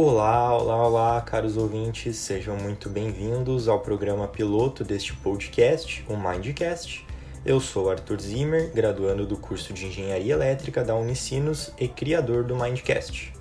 Olá, olá, olá, caros ouvintes, sejam muito bem-vindos ao programa piloto deste podcast, o Mindcast. Eu sou Arthur Zimmer, graduando do curso de Engenharia Elétrica da Unicinos e criador do Mindcast.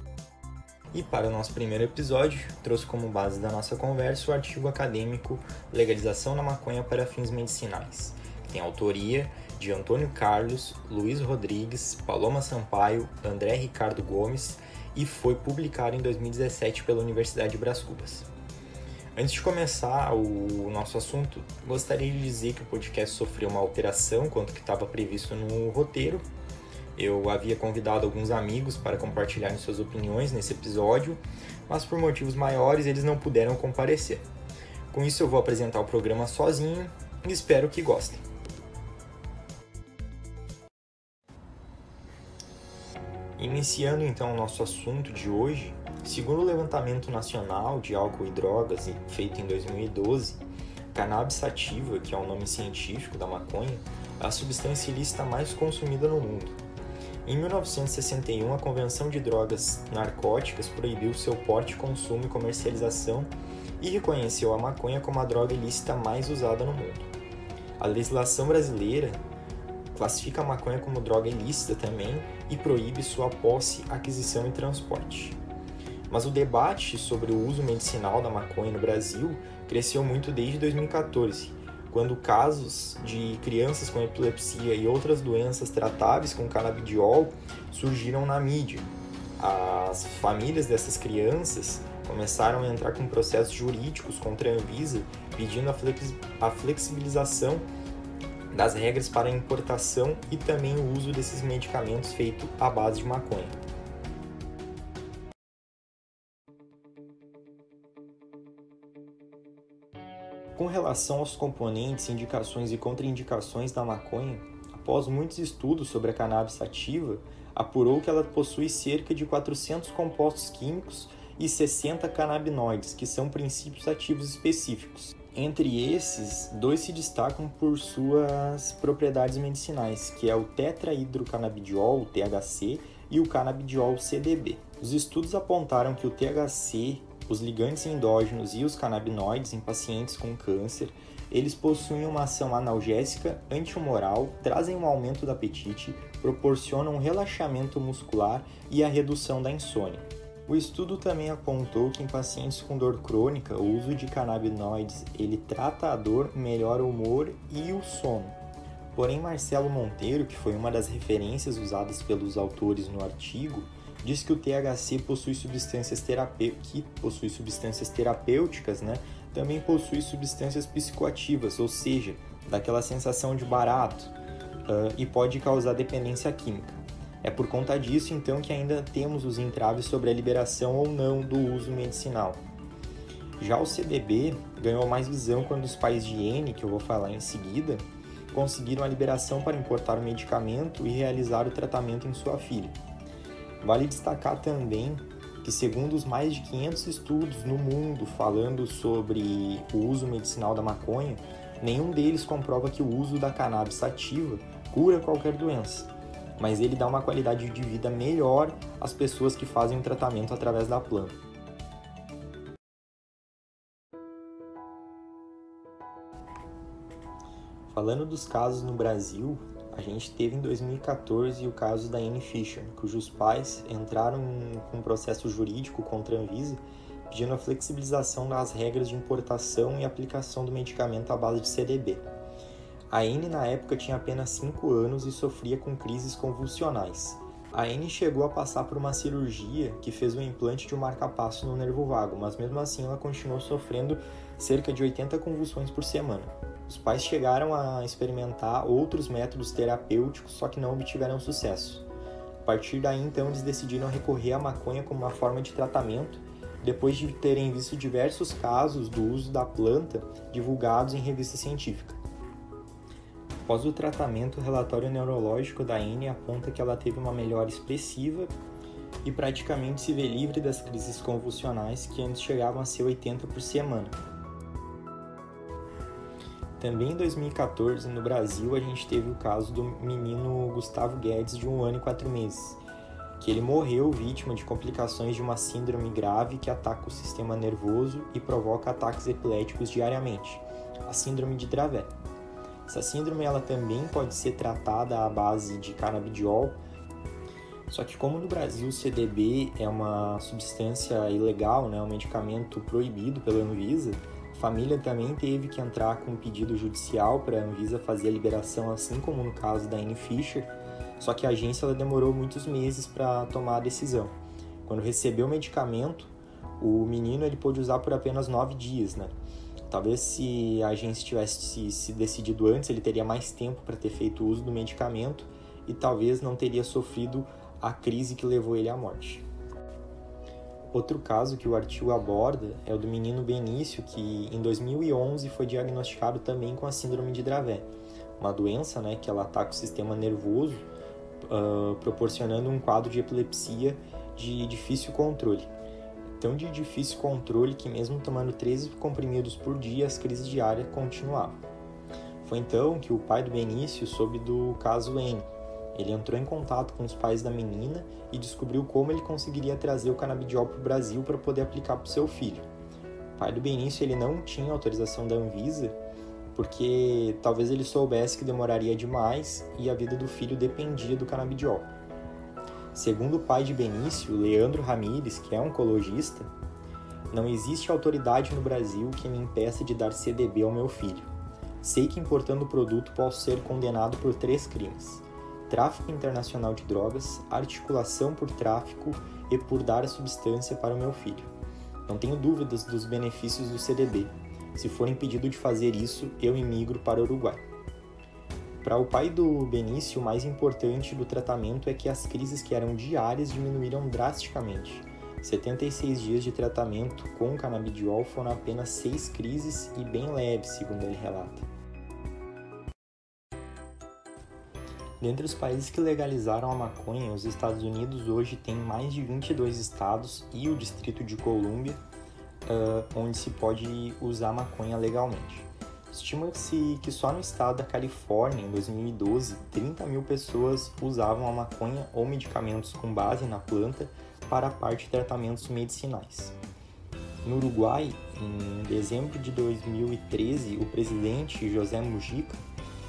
E para o nosso primeiro episódio, trouxe como base da nossa conversa o artigo acadêmico Legalização da Maconha para Fins Medicinais, que tem autoria de Antônio Carlos, Luiz Rodrigues, Paloma Sampaio, André Ricardo Gomes e foi publicado em 2017 pela Universidade de Brás Cubas. Antes de começar o nosso assunto, gostaria de dizer que o podcast sofreu uma alteração quanto que estava previsto no roteiro. Eu havia convidado alguns amigos para compartilharem suas opiniões nesse episódio, mas por motivos maiores eles não puderam comparecer. Com isso eu vou apresentar o programa sozinho e espero que gostem. Iniciando então o nosso assunto de hoje, segundo o levantamento nacional de álcool e drogas feito em 2012, cannabis sativa, que é o nome científico da maconha, é a substância ilícita mais consumida no mundo. Em 1961, a Convenção de Drogas Narcóticas proibiu seu porte, consumo e comercialização e reconheceu a maconha como a droga ilícita mais usada no mundo. A legislação brasileira classifica a maconha como droga ilícita também e proíbe sua posse, aquisição e transporte. Mas o debate sobre o uso medicinal da maconha no Brasil cresceu muito desde 2014, quando casos de crianças com epilepsia e outras doenças tratáveis com canabidiol surgiram na mídia. As famílias dessas crianças começaram a entrar com processos jurídicos contra a Anvisa pedindo a flexibilização das regras para a importação e também o uso desses medicamentos feito à base de maconha. Com relação aos componentes, indicações e contraindicações da maconha, após muitos estudos sobre a cannabis sativa, apurou que ela possui cerca de 400 compostos químicos e 60 canabinoides, que são princípios ativos específicos. Entre esses, dois se destacam por suas propriedades medicinais, que é o tetrahidrocannabidiol, o THC, e o canabidiol CDB. Os estudos apontaram que o THC, os ligantes endógenos e os canabinoides em pacientes com câncer, eles possuem uma ação analgésica, antihumoral, trazem um aumento do apetite, proporcionam um relaxamento muscular e a redução da insônia. O estudo também apontou que em pacientes com dor crônica, o uso de canabinoides ele trata a dor, melhora o humor e o sono. Porém, Marcelo Monteiro, que foi uma das referências usadas pelos autores no artigo, diz que o THC possui substâncias que possui substâncias terapêuticas, né? Também possui substâncias psicoativas, ou seja, daquela sensação de barato, uh, e pode causar dependência química. É por conta disso, então, que ainda temos os entraves sobre a liberação ou não do uso medicinal. Já o CDB ganhou mais visão quando os pais de N, que eu vou falar em seguida, conseguiram a liberação para importar o medicamento e realizar o tratamento em sua filha. Vale destacar também que, segundo os mais de 500 estudos no mundo falando sobre o uso medicinal da maconha, nenhum deles comprova que o uso da cannabis sativa cura qualquer doença mas ele dá uma qualidade de vida melhor às pessoas que fazem o tratamento através da planta. Falando dos casos no Brasil, a gente teve em 2014 o caso da Anne Fisher, cujos pais entraram com um processo jurídico contra a Anvisa pedindo a flexibilização das regras de importação e aplicação do medicamento à base de CDB. A Anne na época tinha apenas 5 anos e sofria com crises convulsionais. A Anne chegou a passar por uma cirurgia que fez o implante de um marcapasso no nervo vago, mas mesmo assim ela continuou sofrendo cerca de 80 convulsões por semana. Os pais chegaram a experimentar outros métodos terapêuticos, só que não obtiveram sucesso. A partir daí, então, eles decidiram recorrer à maconha como uma forma de tratamento, depois de terem visto diversos casos do uso da planta divulgados em revista científica. Após o tratamento, o relatório neurológico da Anne aponta que ela teve uma melhora expressiva e praticamente se vê livre das crises convulsionais que antes chegavam a ser 80 por semana. Também em 2014, no Brasil, a gente teve o caso do menino Gustavo Guedes, de um ano e quatro meses. que ele morreu vítima de complicações de uma síndrome grave que ataca o sistema nervoso e provoca ataques epiléticos diariamente, a síndrome de Dravet. Essa síndrome ela também pode ser tratada à base de canabidiol, só que como no Brasil o CDB é uma substância ilegal, né, um medicamento proibido pela Anvisa, a família também teve que entrar com um pedido judicial para a Anvisa fazer a liberação, assim como no caso da Anne Fisher, só que a agência ela demorou muitos meses para tomar a decisão. Quando recebeu o medicamento, o menino ele pôde usar por apenas nove dias, né? Talvez se a agência tivesse se, decidido antes, ele teria mais tempo para ter feito uso do medicamento e talvez não teria sofrido a crise que levou ele à morte. Outro caso que o artigo aborda é o do menino Benício, que em 2011 foi diagnosticado também com a síndrome de Dravet, uma doença né, que ela ataca o sistema nervoso, uh, proporcionando um quadro de epilepsia de difícil controle. Tão de difícil controle que, mesmo tomando 13 comprimidos por dia, as crises diárias continuavam. Foi então que o pai do Benício soube do caso N, ele entrou em contato com os pais da menina e descobriu como ele conseguiria trazer o canabidiol para o Brasil para poder aplicar para o seu filho. O pai do Benício ele não tinha autorização da Anvisa porque talvez ele soubesse que demoraria demais e a vida do filho dependia do canabidiol. Segundo o pai de Benício, Leandro Ramires, que é oncologista, não existe autoridade no Brasil que me impeça de dar CDB ao meu filho. Sei que importando o produto posso ser condenado por três crimes: tráfico internacional de drogas, articulação por tráfico e por dar a substância para o meu filho. Não tenho dúvidas dos benefícios do CDB. Se for impedido de fazer isso, eu imigro para o Uruguai. Para o pai do Benício, o mais importante do tratamento é que as crises que eram diárias diminuíram drasticamente. 76 dias de tratamento com canabidiol foram apenas 6 crises e bem leves, segundo ele relata. Dentre os países que legalizaram a maconha, os Estados Unidos hoje têm mais de 22 estados e o Distrito de Colômbia, uh, onde se pode usar maconha legalmente. Estima-se que só no estado da Califórnia, em 2012, 30 mil pessoas usavam a maconha ou medicamentos com base na planta para a parte de tratamentos medicinais. No Uruguai, em dezembro de 2013, o presidente José Mujica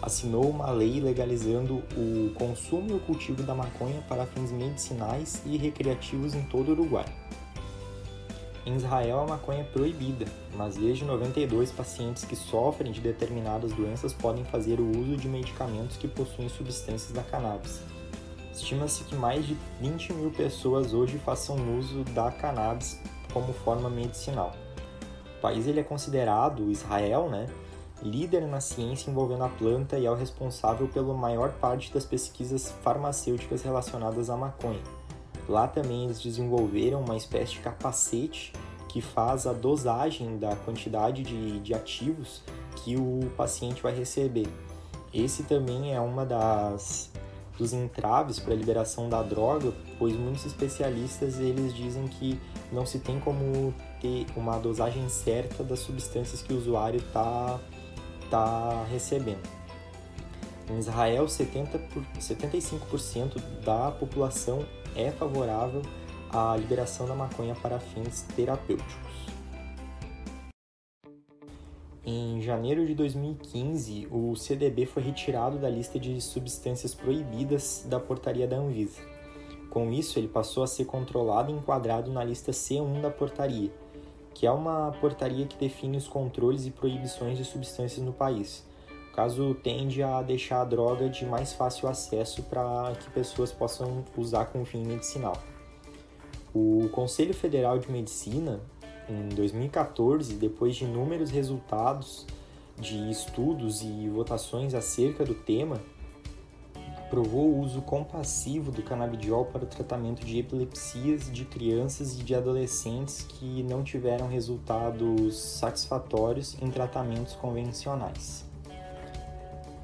assinou uma lei legalizando o consumo e o cultivo da maconha para fins medicinais e recreativos em todo o Uruguai. Em Israel, a maconha é proibida, mas desde 92 pacientes que sofrem de determinadas doenças podem fazer o uso de medicamentos que possuem substâncias da cannabis. Estima-se que mais de 20 mil pessoas hoje façam uso da cannabis como forma medicinal. O país ele é considerado, Israel, né, líder na ciência envolvendo a planta e é o responsável pela maior parte das pesquisas farmacêuticas relacionadas à maconha. Lá também eles desenvolveram uma espécie de capacete que faz a dosagem da quantidade de, de ativos que o paciente vai receber. Esse também é uma das dos entraves para a liberação da droga, pois muitos especialistas eles dizem que não se tem como ter uma dosagem certa das substâncias que o usuário está está recebendo. Em Israel, 70 por, 75% da população é favorável à liberação da maconha para fins terapêuticos. Em janeiro de 2015, o CDB foi retirado da lista de substâncias proibidas da portaria da Anvisa. Com isso, ele passou a ser controlado e enquadrado na lista C1 da portaria, que é uma portaria que define os controles e proibições de substâncias no país. Caso tende a deixar a droga de mais fácil acesso para que pessoas possam usar com fim medicinal. O Conselho Federal de Medicina, em 2014, depois de inúmeros resultados de estudos e votações acerca do tema, aprovou o uso compassivo do canabidiol para o tratamento de epilepsias de crianças e de adolescentes que não tiveram resultados satisfatórios em tratamentos convencionais.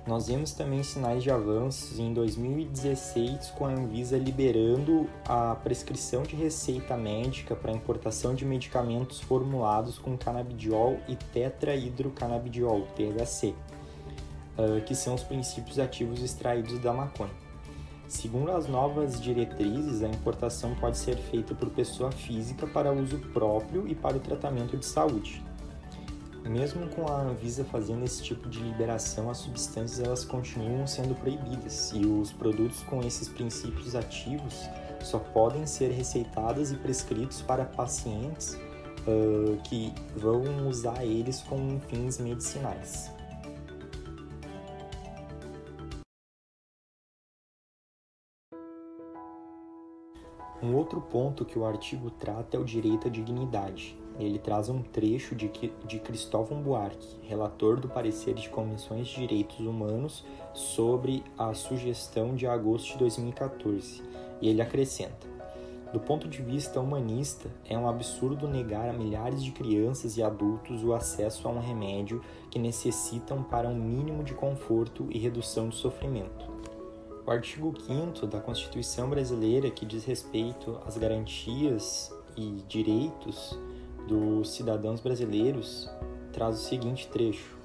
Nós vemos também sinais de avanços em 2016 com a Anvisa liberando a prescrição de receita médica para importação de medicamentos formulados com canabidiol e tetrahidrocanabidiol, THC, uh, que são os princípios ativos extraídos da maconha. Segundo as novas diretrizes, a importação pode ser feita por pessoa física para uso próprio e para o tratamento de saúde. Mesmo com a Anvisa fazendo esse tipo de liberação, as substâncias elas continuam sendo proibidas e os produtos com esses princípios ativos só podem ser receitados e prescritos para pacientes uh, que vão usar eles com fins medicinais. Um outro ponto que o artigo trata é o direito à dignidade. Ele traz um trecho de, de Cristóvão Buarque, relator do parecer de comissões de direitos humanos sobre a sugestão de agosto de 2014, e ele acrescenta: Do ponto de vista humanista, é um absurdo negar a milhares de crianças e adultos o acesso a um remédio que necessitam para um mínimo de conforto e redução de sofrimento. O artigo 5 da Constituição Brasileira, que diz respeito às garantias e direitos dos cidadãos brasileiros, traz o seguinte trecho: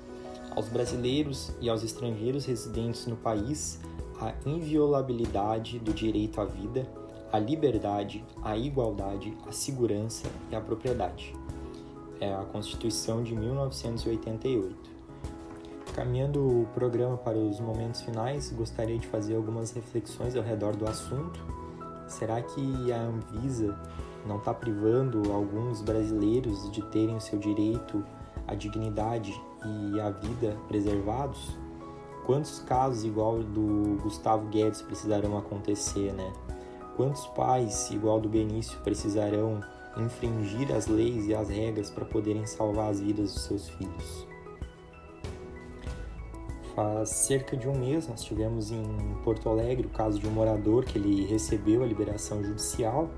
Aos brasileiros e aos estrangeiros residentes no país, a inviolabilidade do direito à vida, à liberdade, à igualdade, à segurança e à propriedade. É a Constituição de 1988. Caminhando o programa para os momentos finais, gostaria de fazer algumas reflexões ao redor do assunto. Será que a Anvisa não está privando alguns brasileiros de terem o seu direito à dignidade e à vida preservados? Quantos casos igual do Gustavo Guedes precisarão acontecer, né? Quantos pais igual do Benício precisarão infringir as leis e as regras para poderem salvar as vidas dos seus filhos? Faz cerca de um mês nós tivemos em Porto Alegre o caso de um morador que ele recebeu a liberação judicial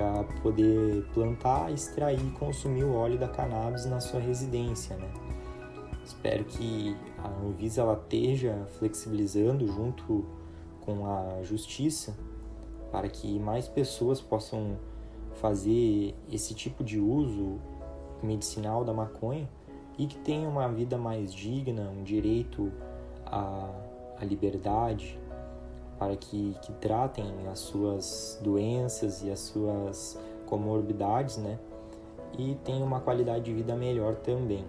para poder plantar, extrair e consumir o óleo da cannabis na sua residência, né? Espero que a Anvisa ela esteja flexibilizando junto com a justiça para que mais pessoas possam fazer esse tipo de uso medicinal da maconha e que tenham uma vida mais digna, um direito a, a liberdade, para que, que tratem as suas doenças e as suas comorbidades, né? E tenham uma qualidade de vida melhor também.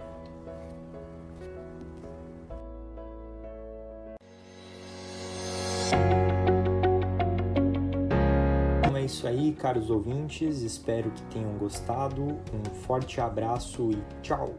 Então é isso aí, caros ouvintes. Espero que tenham gostado. Um forte abraço e tchau!